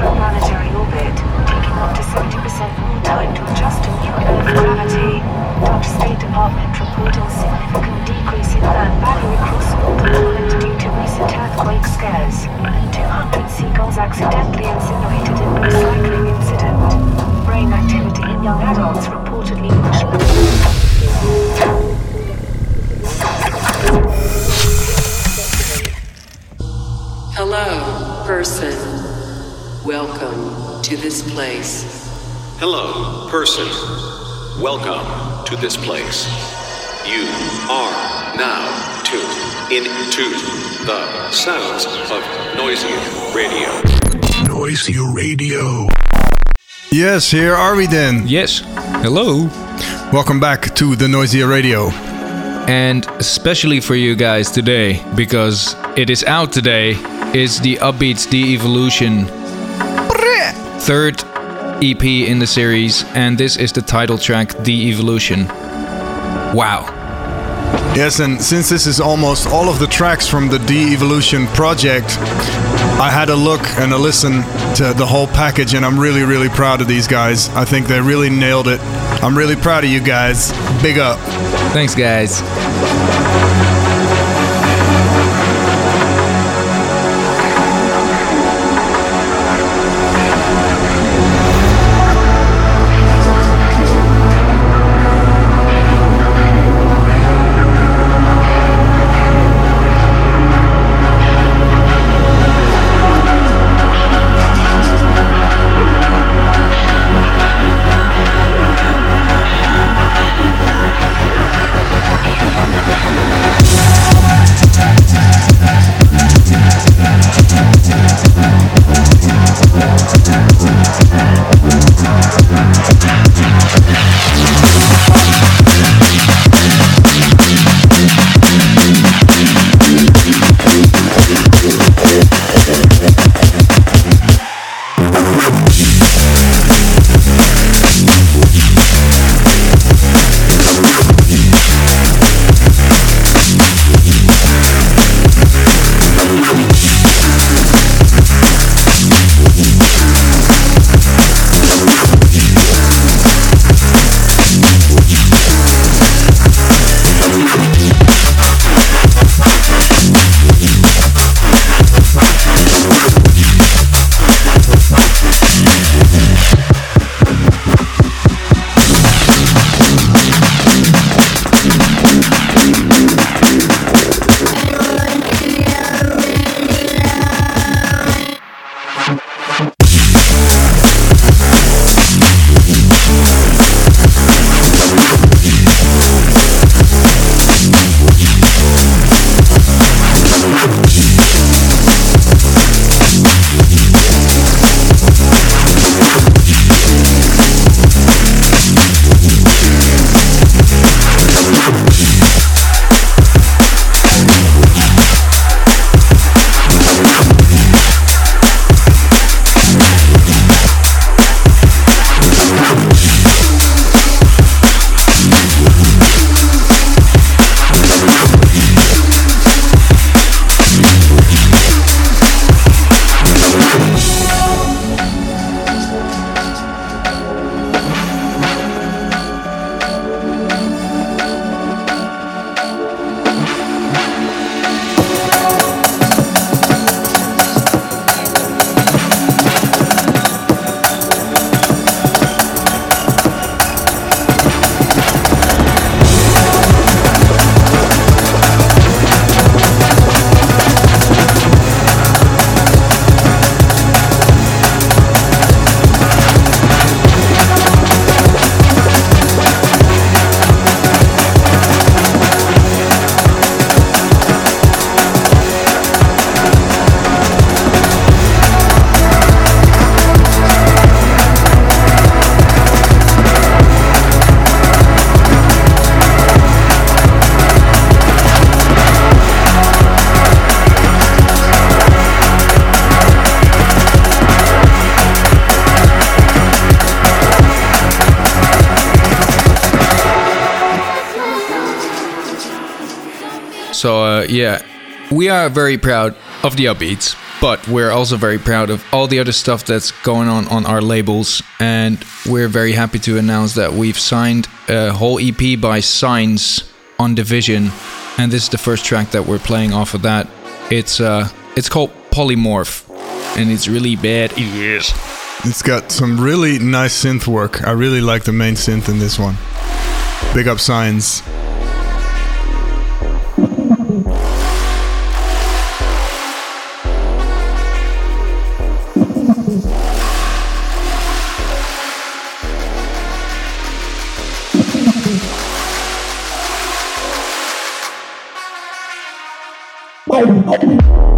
Launch. Person. Welcome to this place. You are now tuned into the sounds of Noisia Radio. Noisia Radio. Yes, here are we then. Yes. Hello. Welcome back to the Noisia Radio. And especially for you guys today, because it is out today, is the Upbeats The Evolution third EP in the series, and this is the title track, The Evolution. Wow. Yes, and since this is almost all of the tracks from the De Evolution project, I had a look and a listen to the whole package, and I'm really, really proud of these guys. I think they really nailed it. I'm really proud of you guys. Big up. Thanks, guys. Are very proud of the upbeats, but we're also very proud of all the other stuff that's going on on our labels. And we're very happy to announce that we've signed a whole EP by Signs on Division. And this is the first track that we're playing off of that. It's uh, it's called Polymorph, and it's really bad. Yes. It's got some really nice synth work. I really like the main synth in this one. Big up signs. Oh, oh.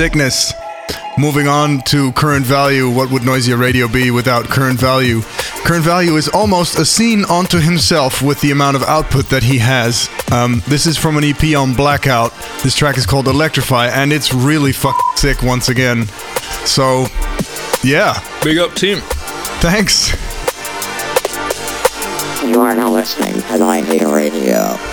Sickness. Moving on to current value, what would Noisia Radio be without current value? Current value is almost a scene unto himself with the amount of output that he has. Um, this is from an EP on Blackout. This track is called Electrify, and it's really fuck sick once again. So, yeah. Big up, team. Thanks. You are now listening to Noisia Radio.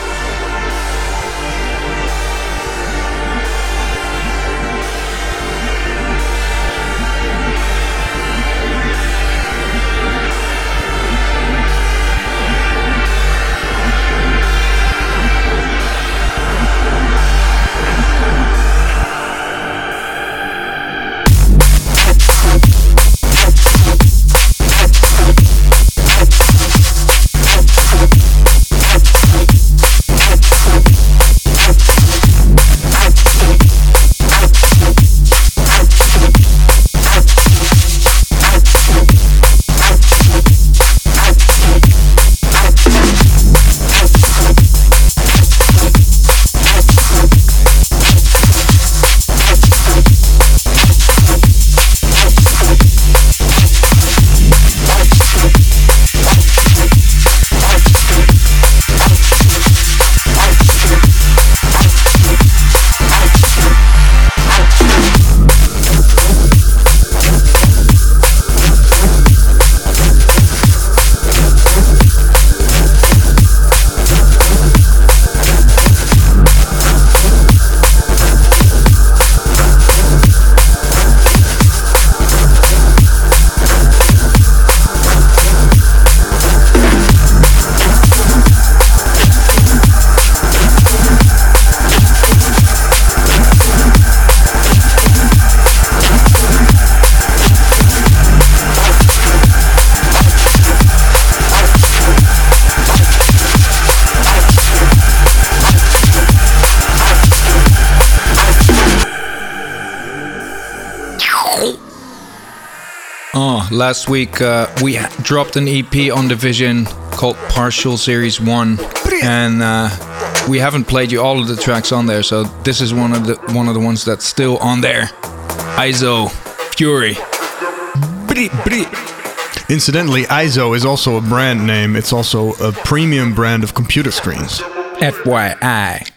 Last week uh, we dropped an EP on Division called Partial Series 1 and uh, we haven't played you all of the tracks on there so this is one of the one of the ones that's still on there. ISO Fury. Incidentally, ISO is also a brand name. It's also a premium brand of computer screens. FYI.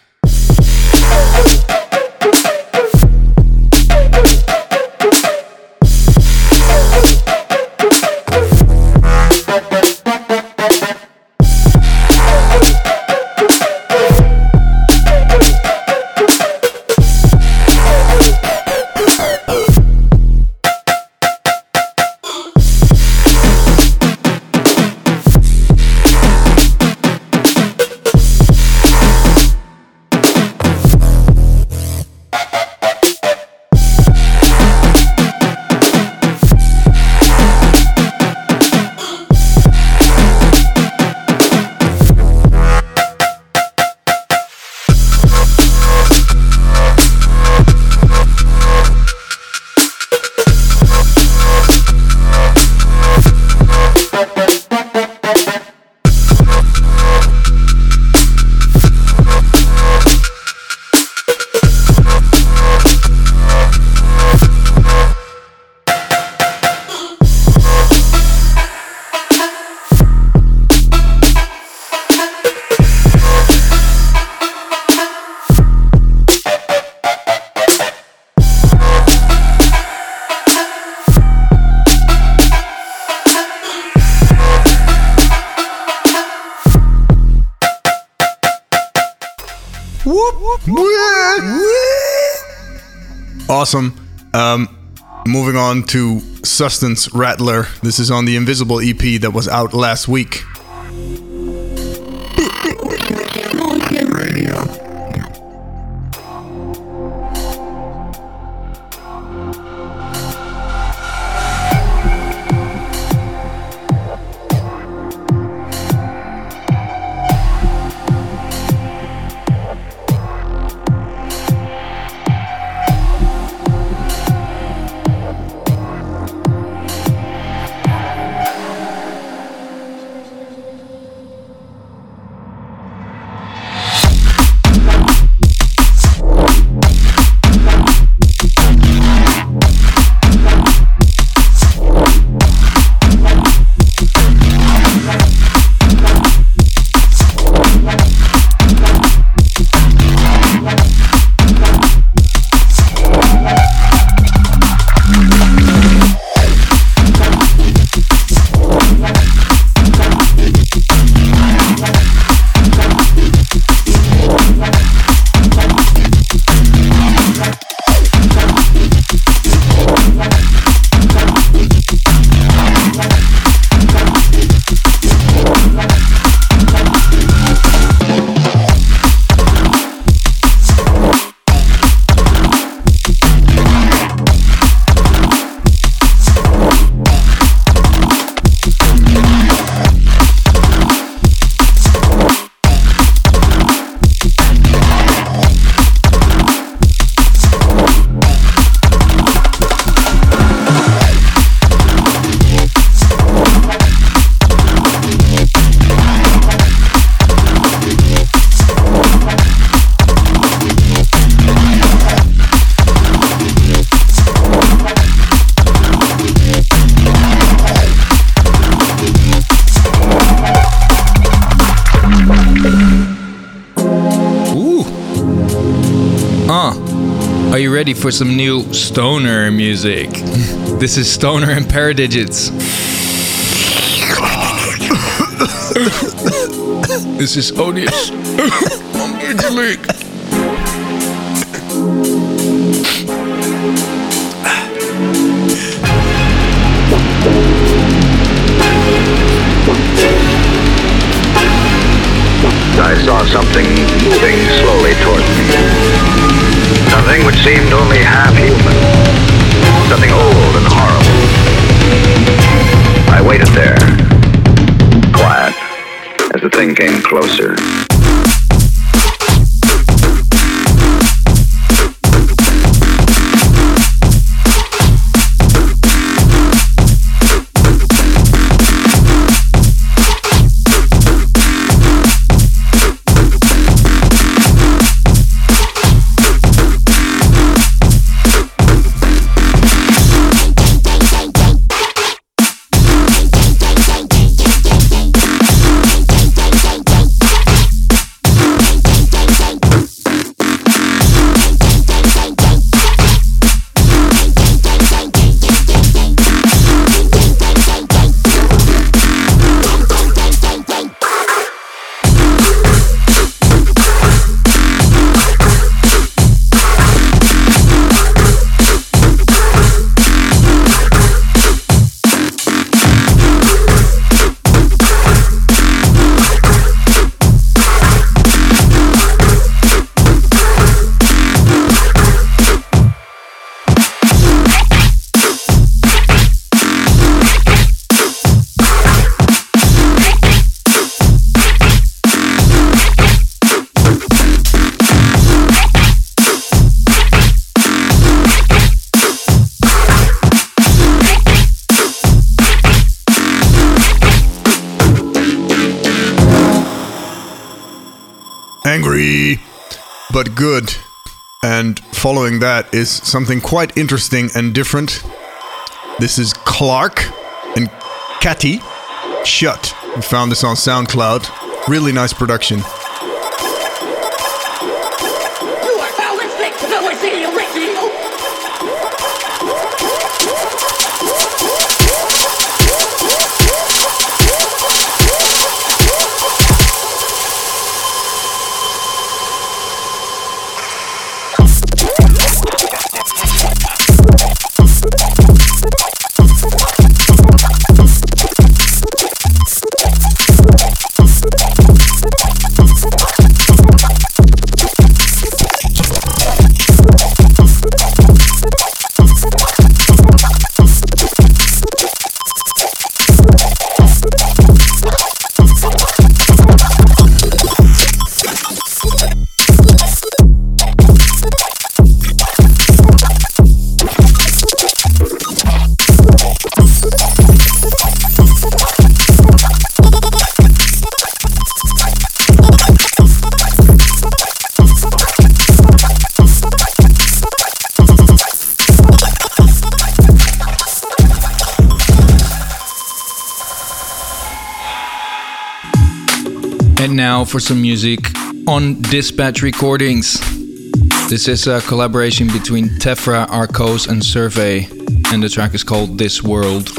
To Sustenance Rattler. This is on the Invisible EP that was out last week. For some new stoner music? this is Stoner and Paradigits. this is odious. I'm. I saw something moving slowly towards me. Something which seemed only half human. Something old and horrible. I waited there, quiet, as the thing came closer. Is something quite interesting and different. This is Clark and Catty Shut. We found this on SoundCloud. Really nice production. For some music on Dispatch Recordings. This is a collaboration between Tefra, Arcos, and Survey, and the track is called This World.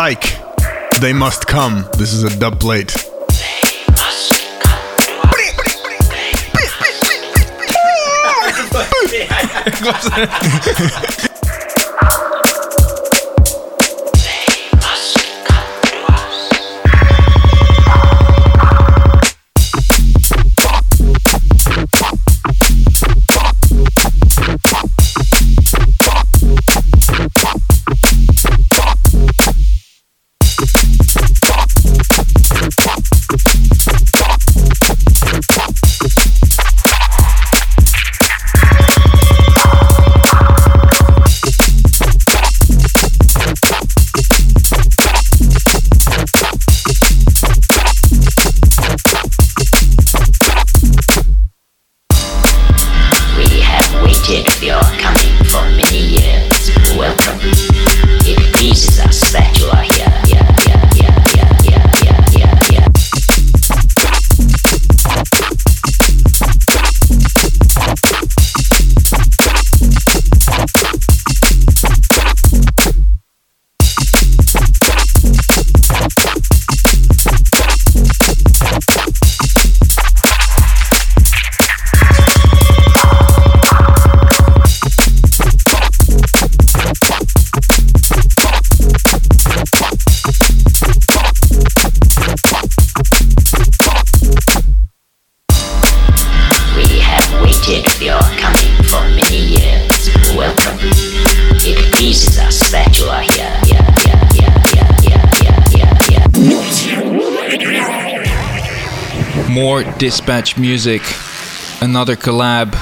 Tyke. They must come. This is a dub plate. dispatch music, another collab.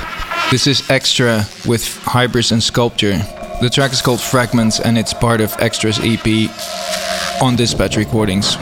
This is Extra with Hybris and Sculpture. The track is called Fragments and it's part of Extra's EP on Dispatch Recordings.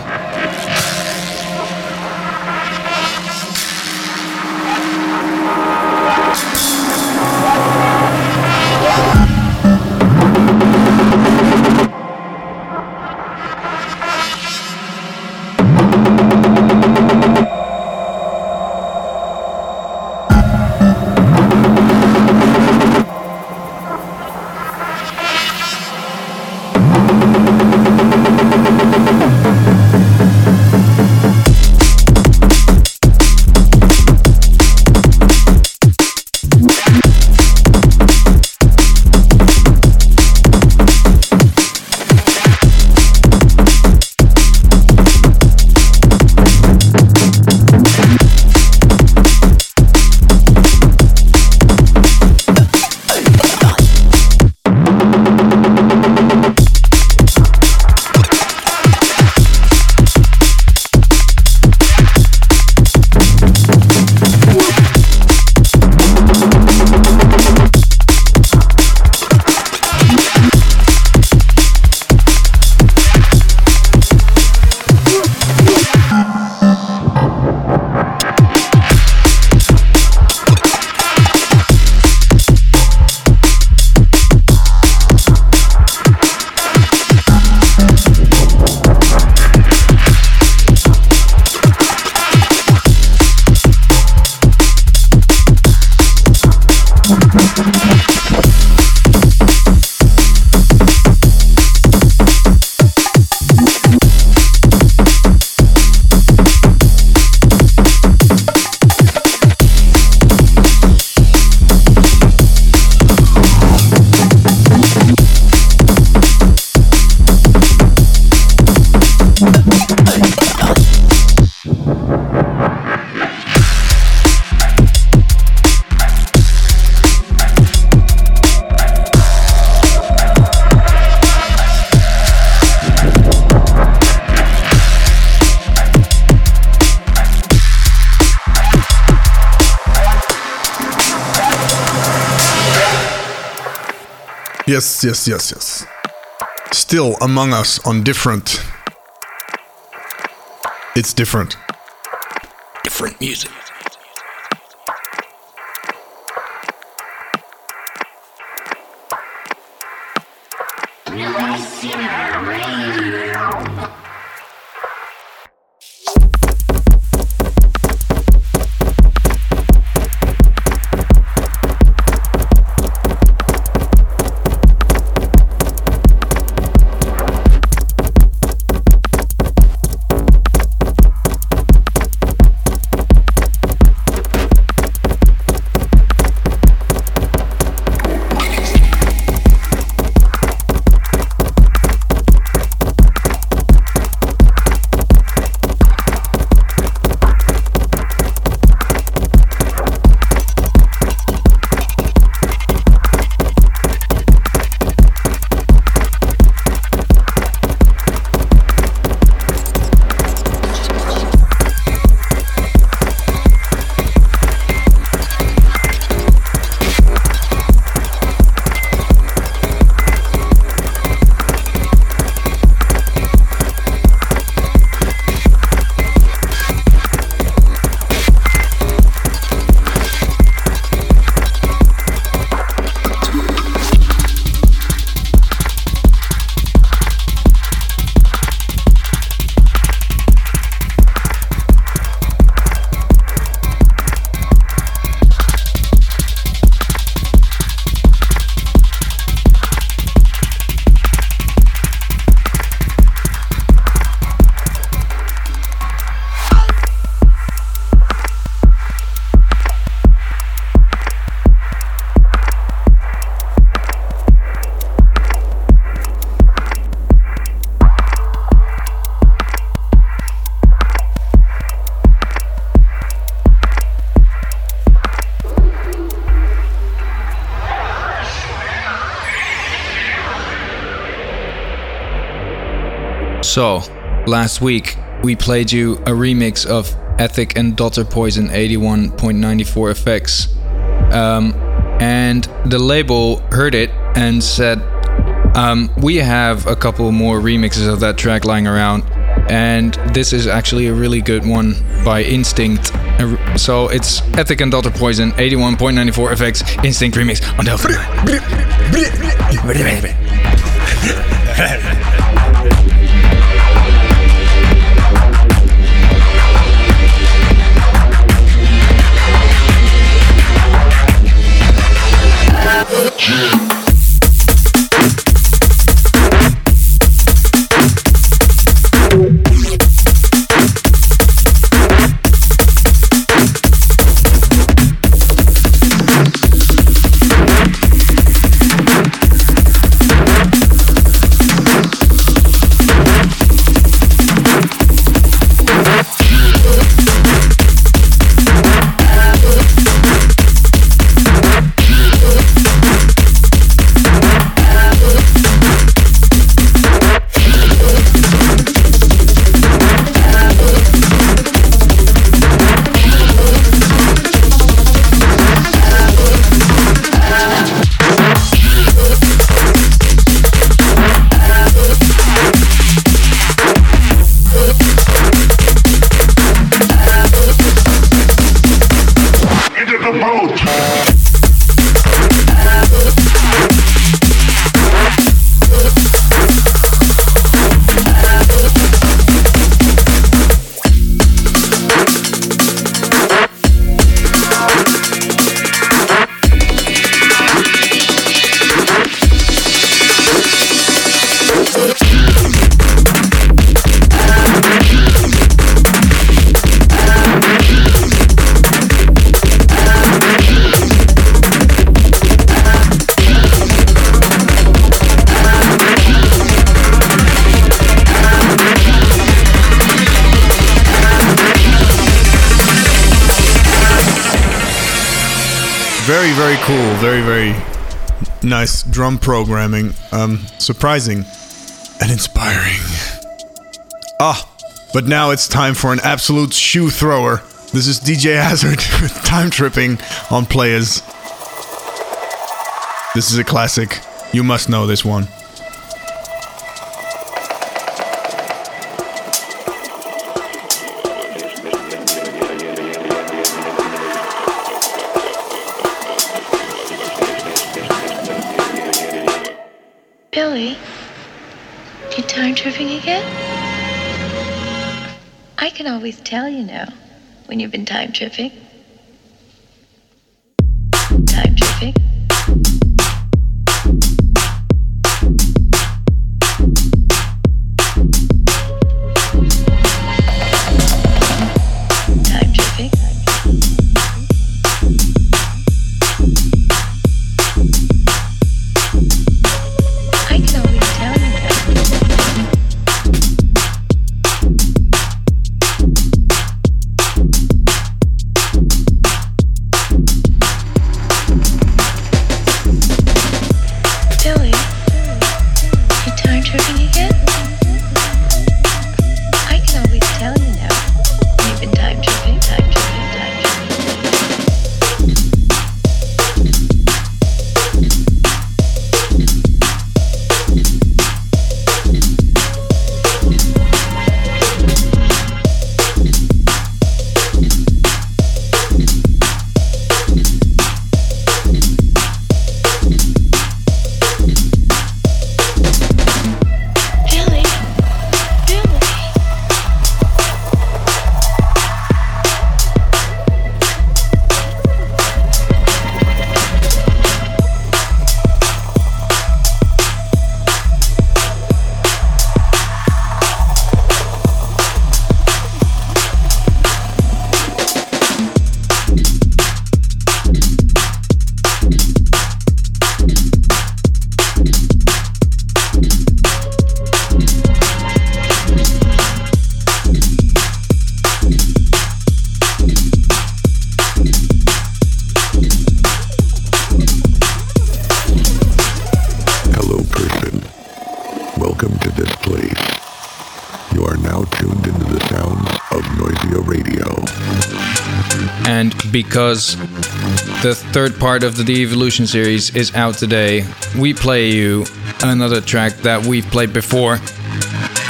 Yes, yes, yes, yes. Still among us on different. It's different. Different music. So, last week we played you a remix of Ethic and Daughter Poison 81.94 effects. Um, and the label heard it and said, um, We have a couple more remixes of that track lying around, and this is actually a really good one by Instinct. So it's Ethic and Daughter Poison 81.94 effects Instinct remix on Delta. Into Um, surprising and inspiring. Ah, but now it's time for an absolute shoe thrower. This is DJ Hazard with time tripping on players. This is a classic. You must know this one. Again? I can always tell, you know, when you've been time tripping. Because the third part of the De-Evolution series is out today, we play you another track that we've played before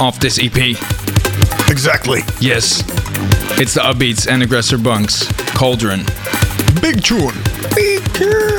off this EP. Exactly. Yes. It's the Upbeats and Aggressor Bunx, Cauldron. Big tune. Big tune.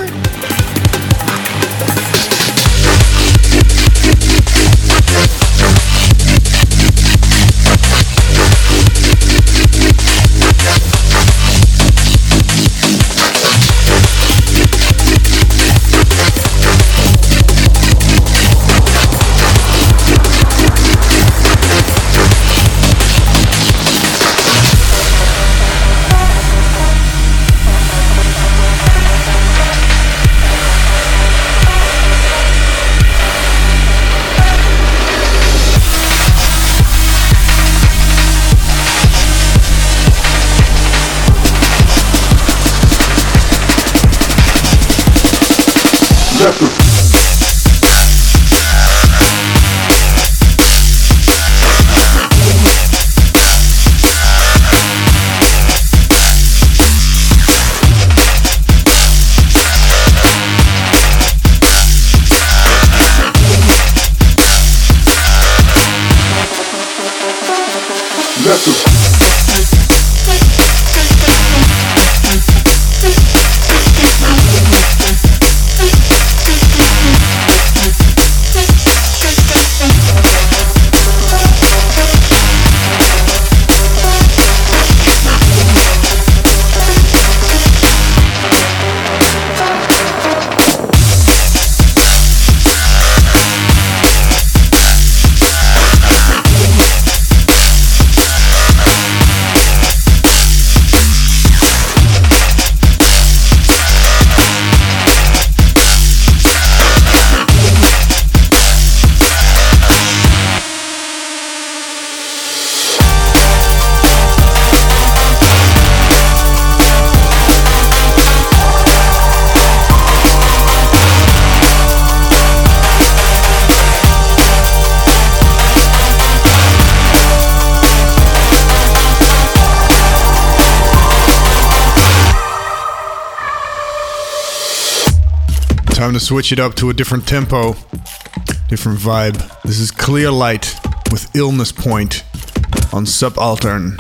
Time to switch it up to a different tempo, different vibe. This is Clear Light with Illness Point on Subaltern.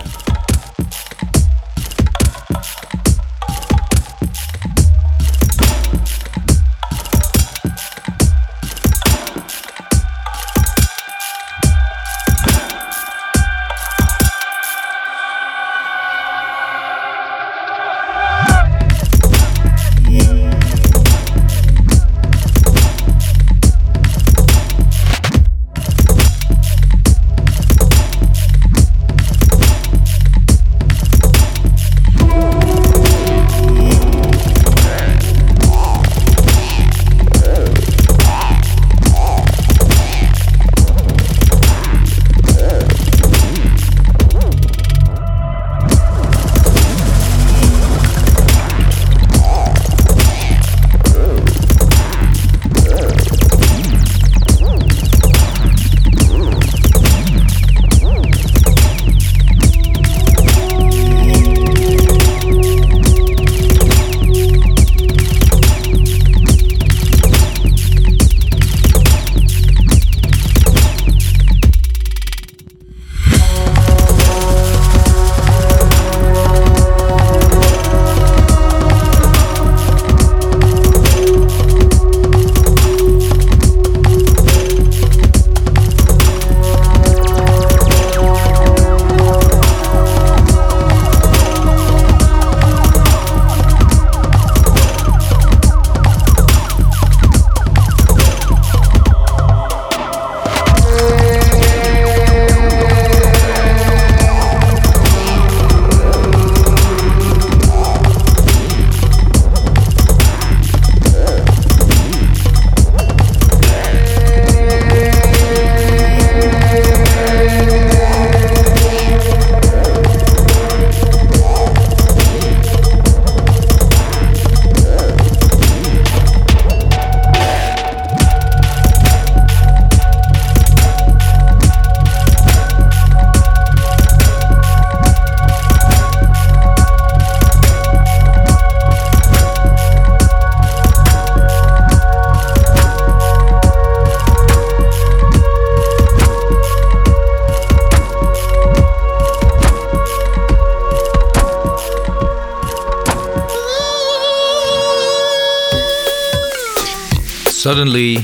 Suddenly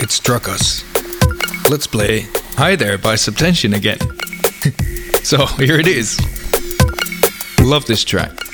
it struck us. Let's play Hi There by Subtension again. so here it is. Love this track.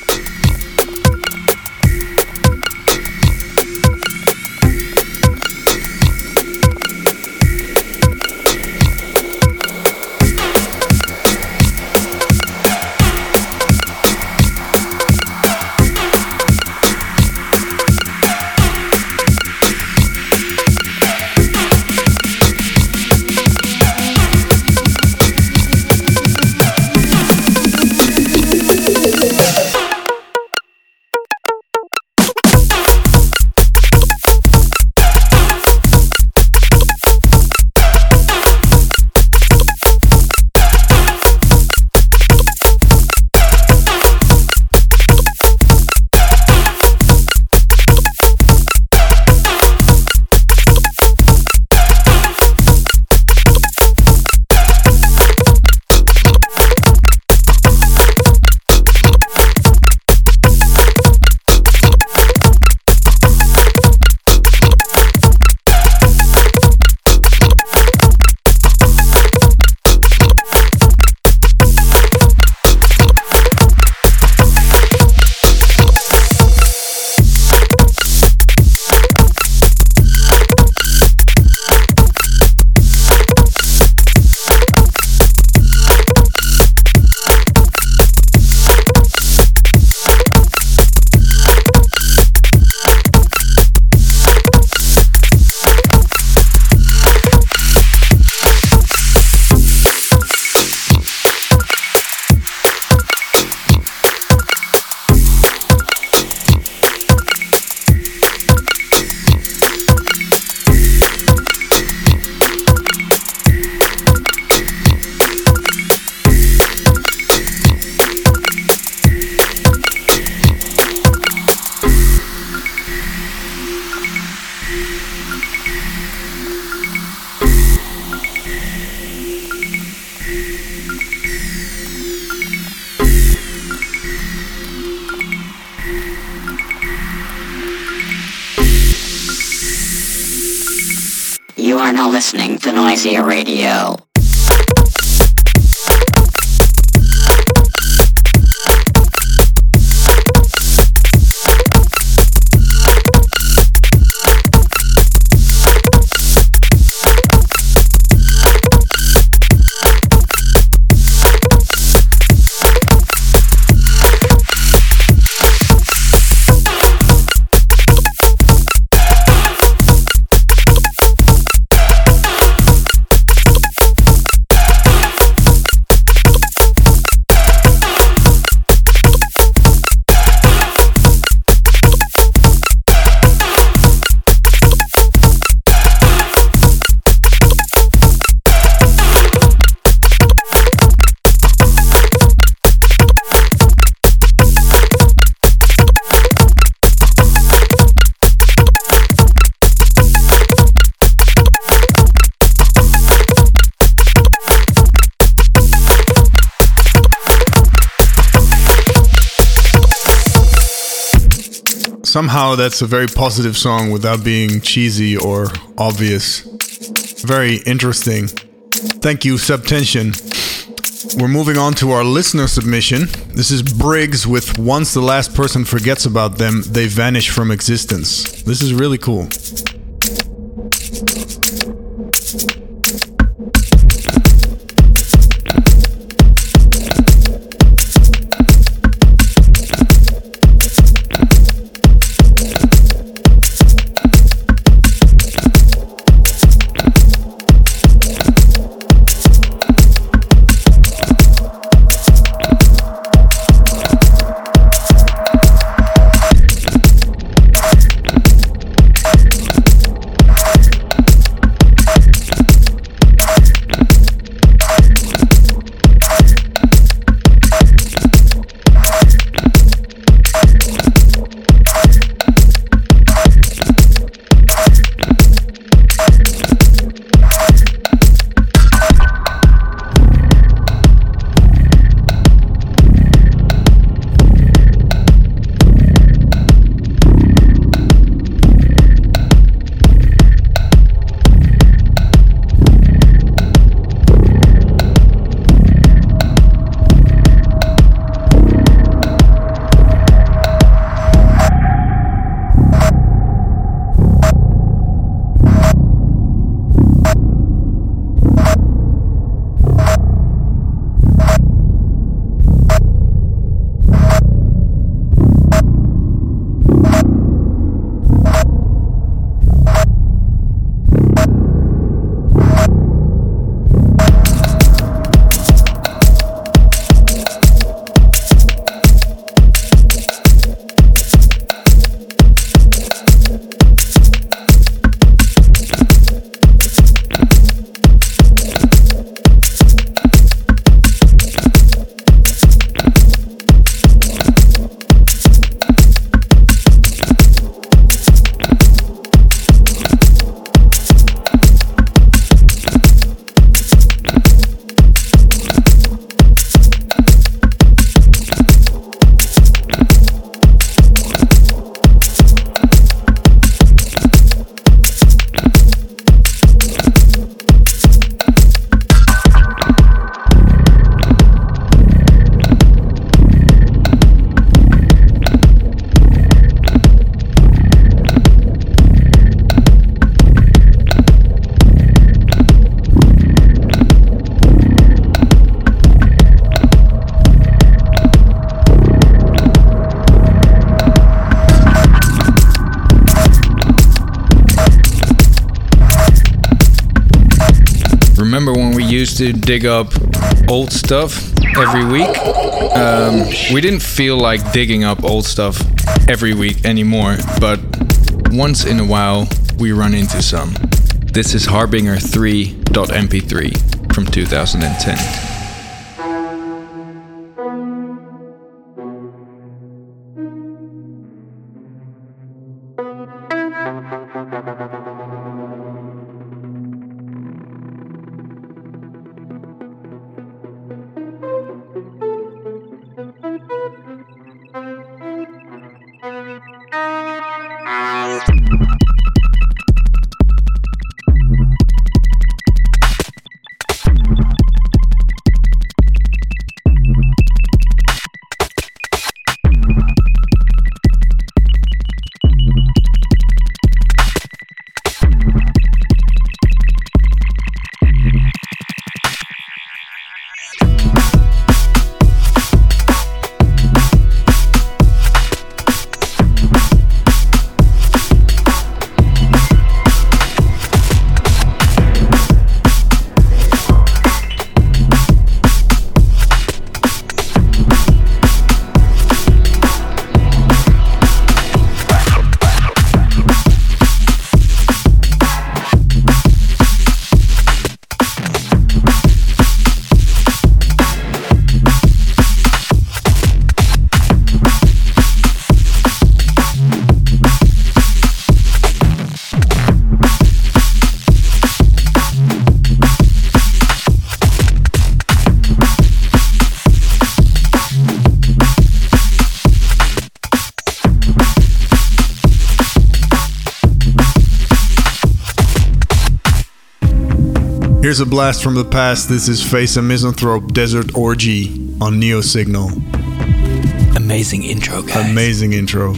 Somehow that's a very positive song without being cheesy or obvious. Very interesting. Thank you, Subtension. We're moving on to our listener submission. This is Briggs with Once the Last Person Forgets About Them, They Vanish from Existence. This is really cool. Dig up old stuff every week. Um, we didn't feel like digging up old stuff every week anymore, but once in a while we run into some. This is Harbinger 3.mp3 from 2010. Here's a blast from the past. This is Phace a Misanthrop Desert Orgy on Neosignal. Amazing intro, guys. Amazing intro.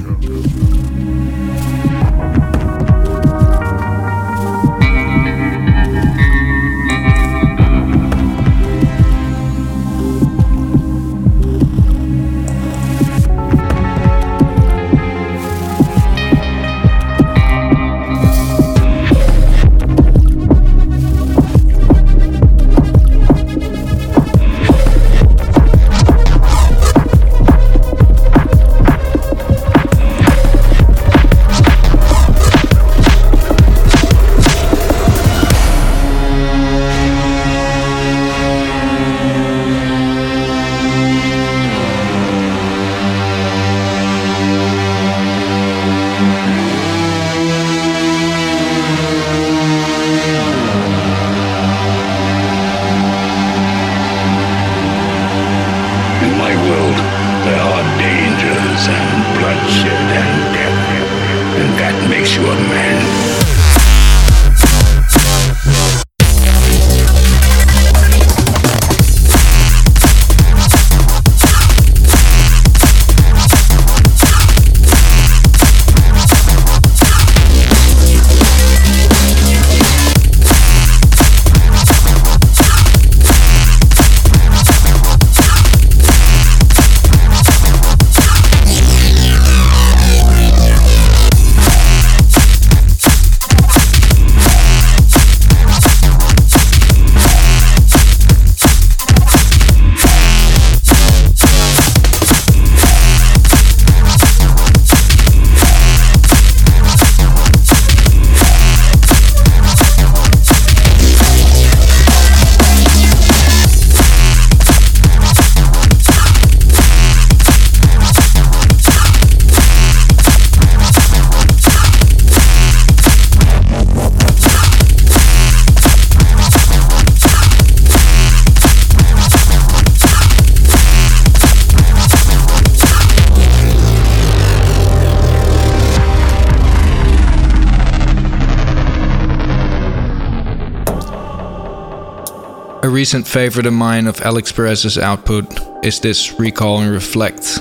Recent favorite of mine of Alix Perez's output is this Recall and Reflect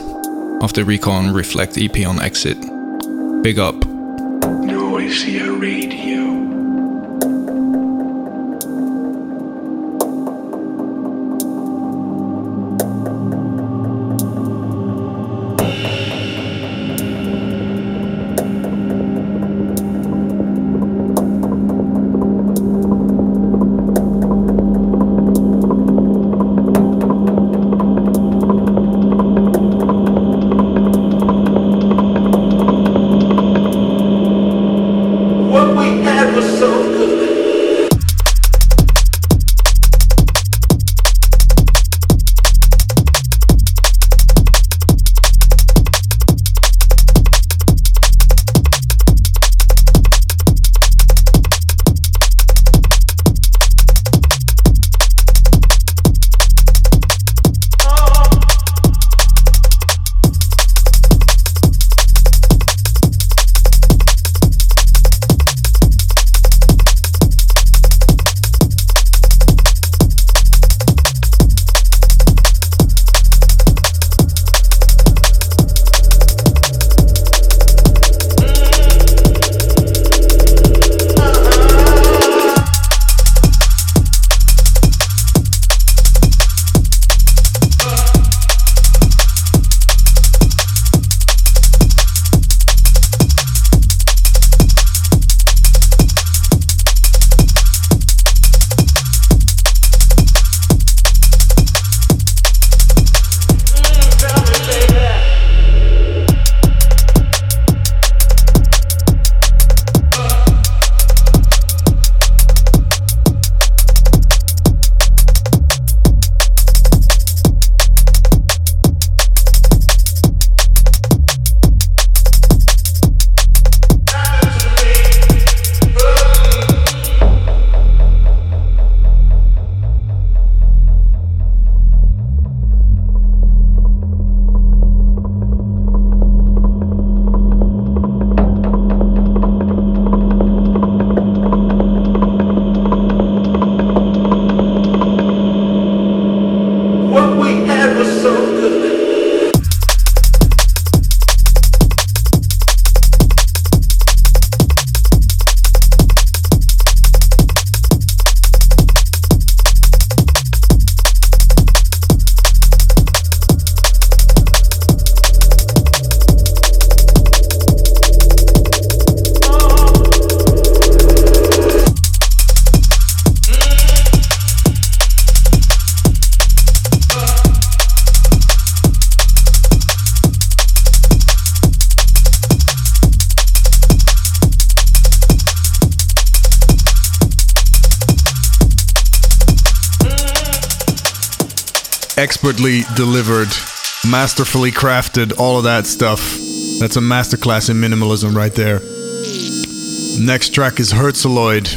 of the Recall and Reflect EP on Exit. Big up. Radio. Delivered, masterfully crafted, all of that stuff. That's a masterclass in minimalism right there. Next track is Herzaloid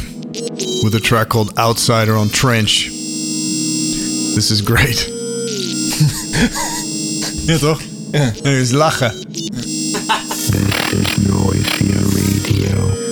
with a track called Outsider on Trench. This is great. ja, toch? Ja. is lachen. This is Noisia Radio.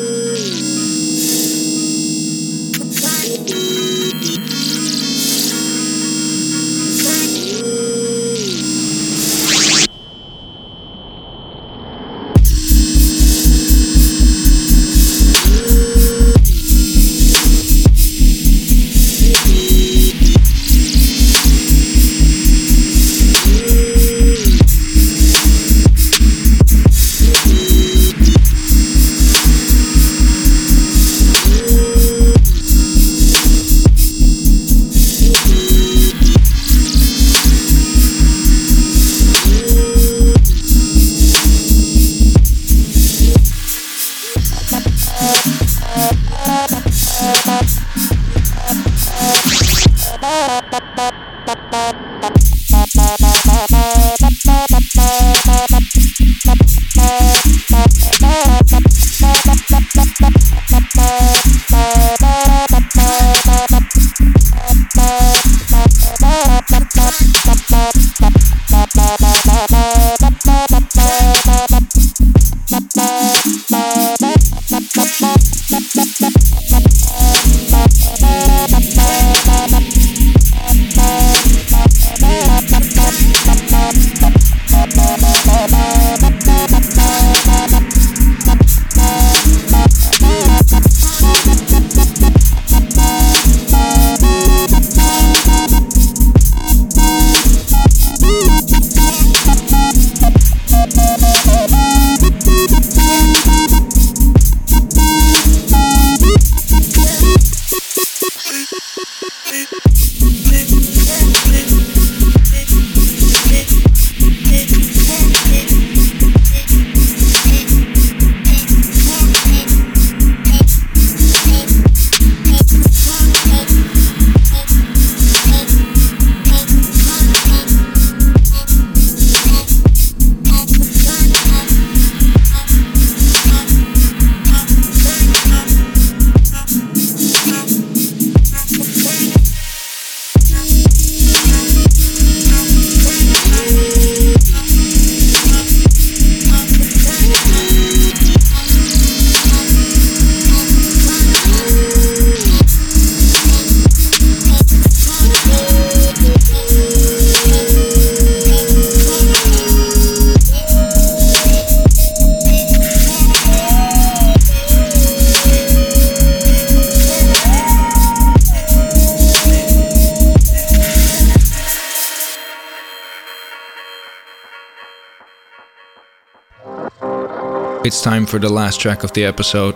Time for the last track of the episode.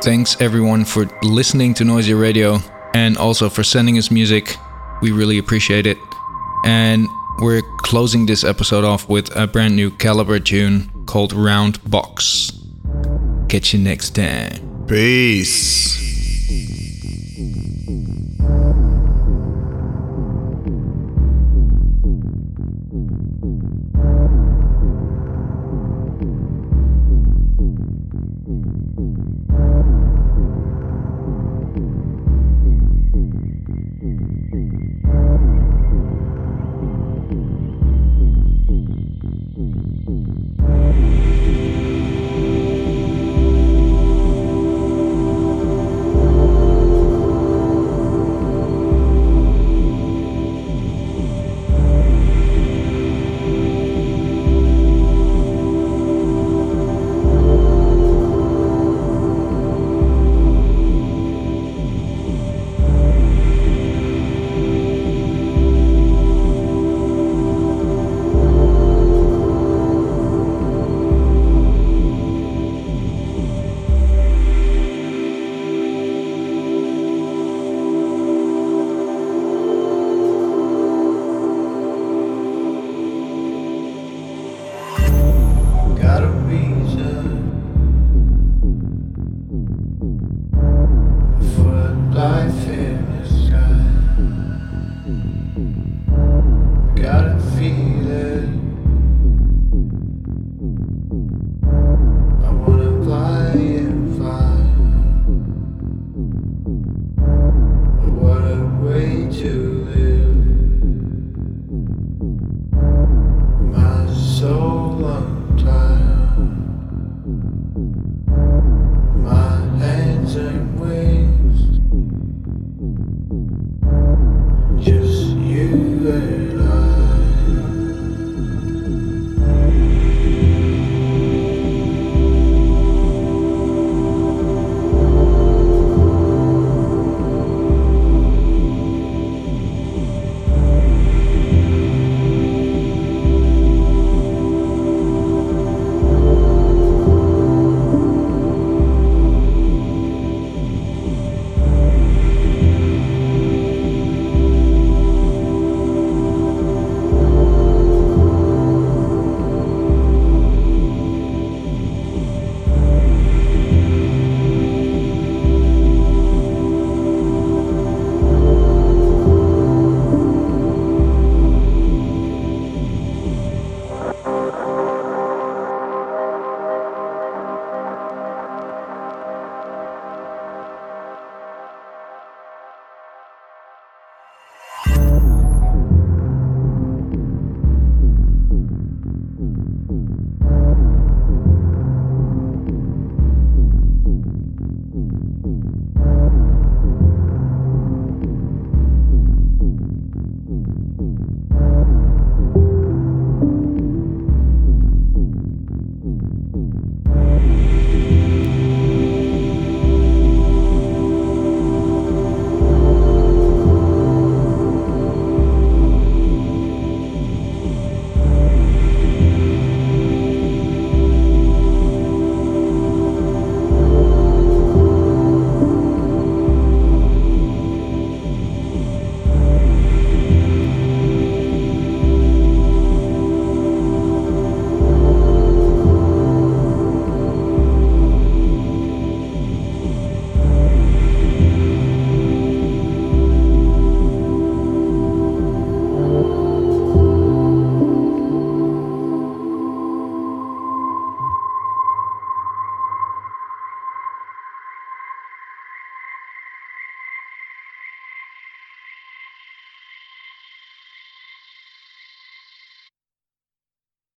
Thanks everyone for listening to Noisia Radio and also for sending us music. We really appreciate it. And we're closing this episode off with a brand new Calibre tune called Round Box. Catch you next time. Peace.